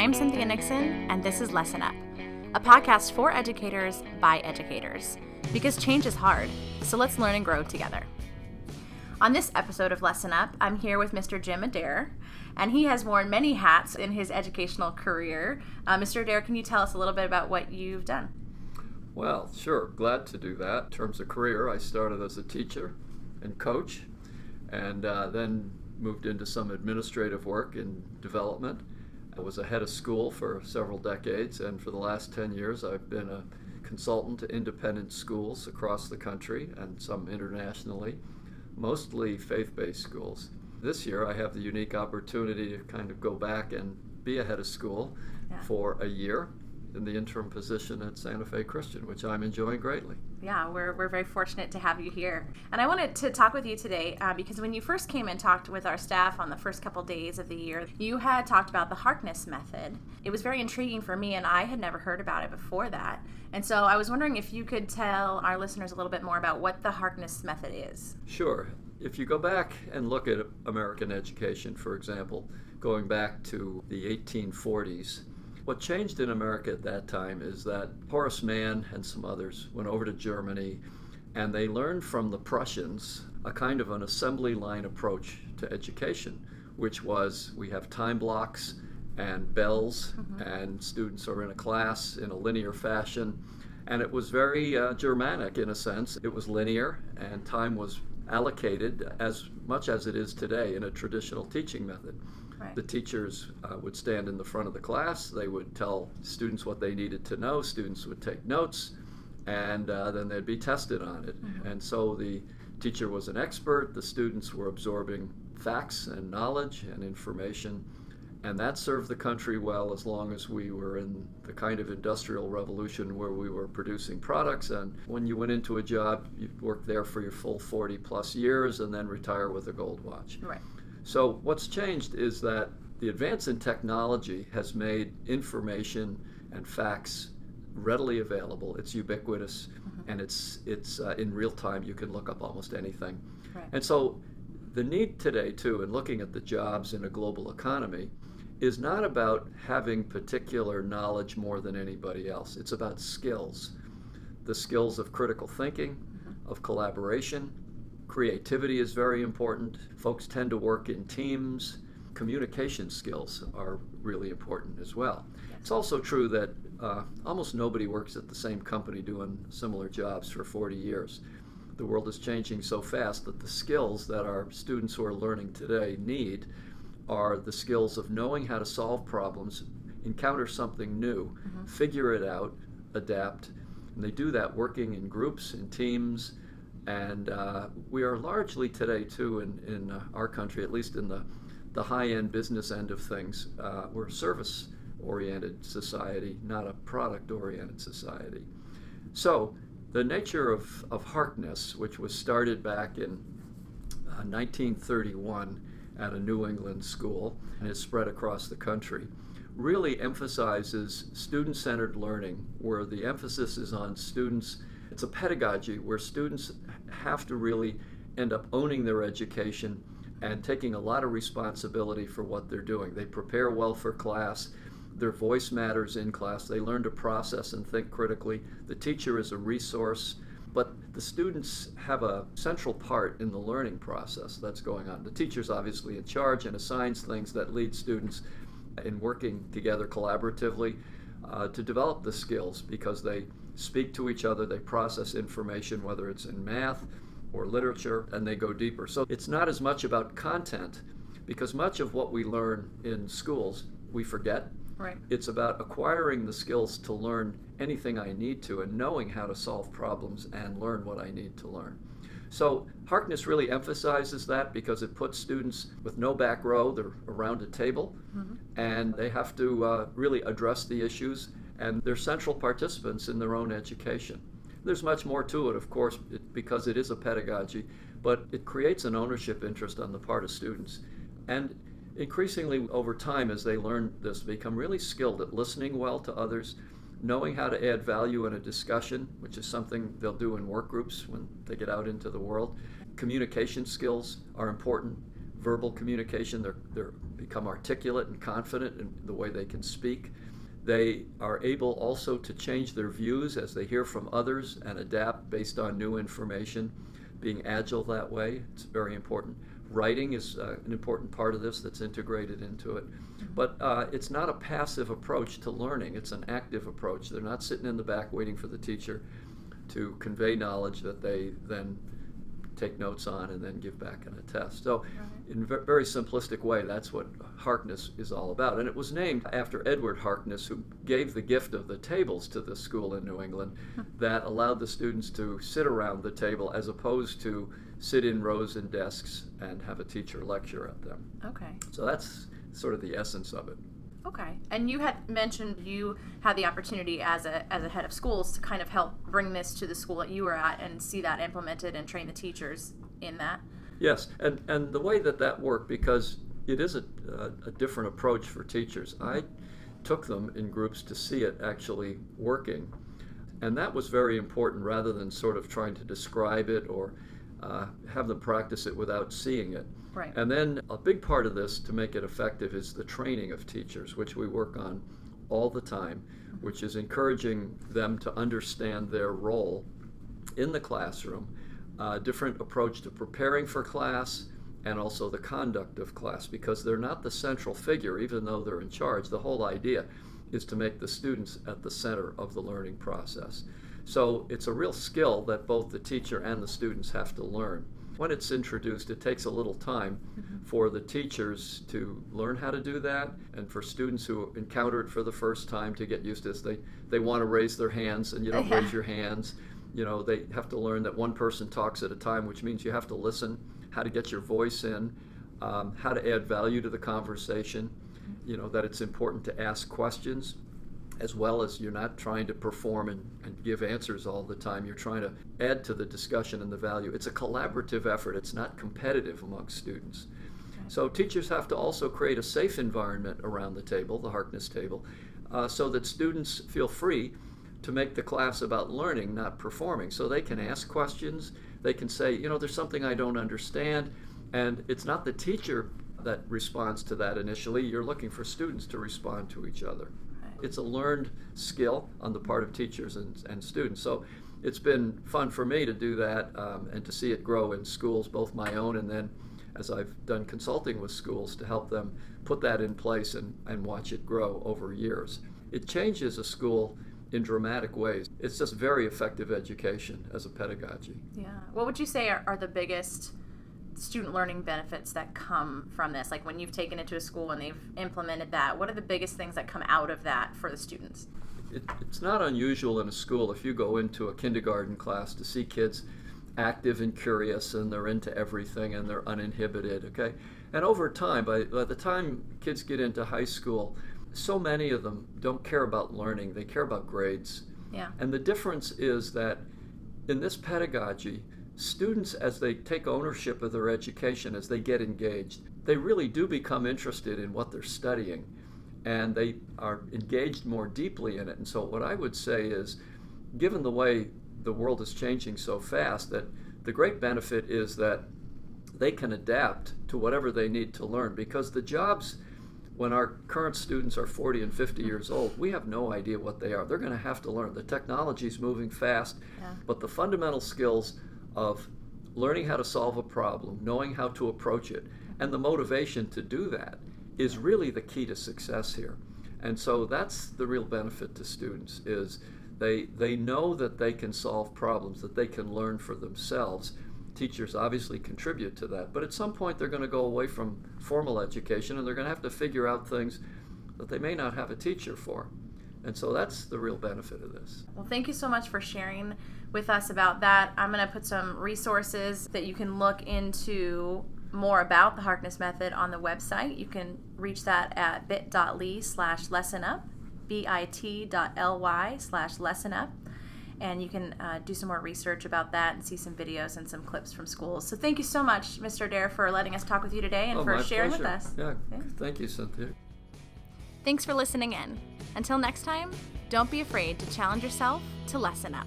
I'm Cynthia Nixon, and this is Lesson Up, a podcast for educators by educators. Because change is hard, so let's learn and grow together. On this episode of Lesson Up, I'm here with Mr. Jim Adare, and he has worn many hats in his educational career. Uh, Mr. Adare, can you tell us a little bit about what you've done? Well, sure, glad to do that. In terms of career, I started as a teacher and coach, and uh, then moved into some administrative work in development. I was a head of school for several decades, and for the last 10 years, I've been a consultant to independent schools across the country and some internationally, mostly faith based schools. This year, I have the unique opportunity to kind of go back and be a head of school Yeah. for a year in the interim position at Santa Fe Christian, which I'm enjoying greatly. Yeah, we're, we're very fortunate to have you here. And I wanted to talk with you today uh, because when you first came and talked with our staff on the first couple days of the year, you had talked about the Harkness method. It was very intriguing for me, and I had never heard about it before that. And so I was wondering if you could tell our listeners a little bit more about what the Harkness method is. Sure. If you go back and look at American education, for example, going back to the 1840s, what changed in America at that time is that Horace Mann and some others went over to Germany and they learned from the Prussians a kind of an assembly line approach to education, which was we have time blocks and bells, and students are in a class in a linear fashion. And it was very uh, Germanic in a sense. It was linear, and time was allocated as much as it is today in a traditional teaching method. Right. The teachers uh, would stand in the front of the class, they would tell students what they needed to know, students would take notes, and uh, then they'd be tested on it. And so the teacher was an expert, the students were absorbing facts and knowledge and information. And that served the country well as long as we were in the kind of industrial revolution where we were producing products. And when you went into a job, you worked there for your full 40 plus years and then retire with a gold watch. Right. So, what's changed is that the advance in technology has made information and facts readily available. It's ubiquitous and it's, it's uh, in real time. You can look up almost anything. Right. And so, the need today, too, in looking at the jobs in a global economy, is not about having particular knowledge more than anybody else. It's about skills the skills of critical thinking, of collaboration. Creativity is very important. Folks tend to work in teams. Communication skills are really important as well. It's also true that uh, almost nobody works at the same company doing similar jobs for 40 years. The world is changing so fast that the skills that our students who are learning today need are the skills of knowing how to solve problems, encounter something new, figure it out, adapt. And they do that working in groups, in teams. And uh, we are largely today, too, in, in uh, our country, at least in the, the high end business end of things, uh, we're a service oriented society, not a product oriented society. So, the nature of, of Harkness, which was started back in uh, 1931 at a New England school and has spread across the country, really emphasizes student centered learning, where the emphasis is on students. It's a pedagogy where students have to really end up owning their education and taking a lot of responsibility for what they're doing. They prepare well for class. Their voice matters in class. They learn to process and think critically. The teacher is a resource, but the students have a central part in the learning process that's going on. The teacher's obviously in charge and assigns things that lead students in working together collaboratively uh, to develop the skills because they speak to each other, they process information, whether it's in math or literature, and they go deeper. So it's not as much about content because much of what we learn in schools we forget Right. it's about acquiring the skills to learn anything I need to and knowing how to solve problems and learn what I need to learn. So Harkness really emphasizes that because it puts students with no back row, they're around a table, and they have to uh, really address the issues, and they're central participants in their own education. There's much more to it, of course, because it is a pedagogy, but it creates an ownership interest on the part of students. And increasingly over time, as they learn this, become really skilled at listening well to others, knowing how to add value in a discussion, which is something they'll do in work groups when they get out into the world. Communication skills are important. verbal communication. They're, they're become articulate and confident in the way they can speak. They are able also to change their views as they hear from others and adapt based on new information. Being agile that way, it's very important. Writing is uh, an important part of this that's integrated into it. But uh, it's not a passive approach to learning, it's an active approach. They're not sitting in the back waiting for the teacher to convey knowledge that they then take notes on and then give back in a test. So, in a very simplistic way, that's what Harkness is all about. And it was named after Edward Harkness, who gave the gift of the tables to the school in New England that allowed the students to sit around the table as opposed to sit in rows and desks and have a teacher lecture at them. Okay. So, that's sort of the essence of it. Okay. And you had mentioned you had the opportunity as a as a head of schools to kind of help bring this to the school that you were at and see that implemented and train the teachers in that. Yes, and and the way that that worked because it is a, a, different approach for teachers. I took them in groups to see it actually working, and that was very important rather than sort of trying to describe it or uh, have them practice it without seeing it. Right. And then a big part of this to make it effective is the training of teachers, which we work on all the time, which is encouraging them to understand their role in the classroom, a different approach to preparing for class, and also the conduct of class, because they're not the central figure, even though they're in charge. The whole idea is to make the students at the center of the learning process. So it's a real skill that both the teacher and the students have to learn when it's introduced, it takes a little time mm-hmm. for the teachers to learn how to do that, and for students who encounter it for the first time to get used to this. They they want to raise their hands, and you don't raise your hands. You know, they have to learn that one person talks at a time, which means you have to listen, how to get your voice in, um, how to add value to the conversation. You know, that it's important to ask questions as well as you're not trying to perform and, and, give answers all the time. You're trying to add to the discussion and the value. It's a collaborative effort, it's not competitive amongst students. So teachers have to also create a safe environment around the table, the Harkness table, uh, so that students feel free to make the class about learning, not performing. So they can ask questions, they can say, you know, there's something I don't understand, and it's not the teacher that responds to that initially. You're looking for students to respond to each other it's a learned skill on the part of teachers and, and students. So it's been fun for me to do that um, and to see it grow in schools, both my own and then as I've done consulting with schools to help them put that in place and, and watch it grow over years. It changes a school in dramatic ways. It's just very effective education as a pedagogy. Yeah. What would you say are, are the biggest student learning benefits that come from this? Like when you've taken it to a school and they've implemented that, what are the biggest things that come out of that for the students? It, it's not unusual in a school if you go into a kindergarten class to see kids active and curious and they're into everything and they're uninhibited, okay? And over time, by, by the time kids get into high school, so many of them don't care about learning, they care about grades. Yeah. And the difference is that in this pedagogy, students, as they take ownership of their education, as they get engaged, they really do become interested in what they're studying and they are engaged more deeply in it. And so, what I would say is, given the way the world is changing so fast, that the great benefit is that they can adapt to whatever they need to learn because the jobs when our current students are 40 and 50 years old, we have no idea what they are. They're going to have to learn. The technology is moving fast, yeah. but the fundamental skills of learning how to solve a problem, knowing how to approach it, and the motivation to do that is really the key to success here. And so that's the real benefit to students is they they know that they can solve problems, that they can learn for themselves. Teachers obviously contribute to that, but at some point they're going to go away from formal education and they're going to have to figure out things that they may not have a teacher for. And so that's the real benefit of this. Well, thank you so much for sharing with us about that. I'm going to put some resources that you can look into more about the Harkness method on the website. You can reach that at bit.ly slash lesson up, bit.ly slash lesson up. And you can uh, do some more research about that and see some videos and some clips from schools. So thank you so much, Mr. Dare, for letting us talk with you today and oh, for sharing pleasure. with us. Yeah. yeah, thank you, Cynthia. Thanks for listening in. Until next time, don't be afraid to challenge yourself to lesson up.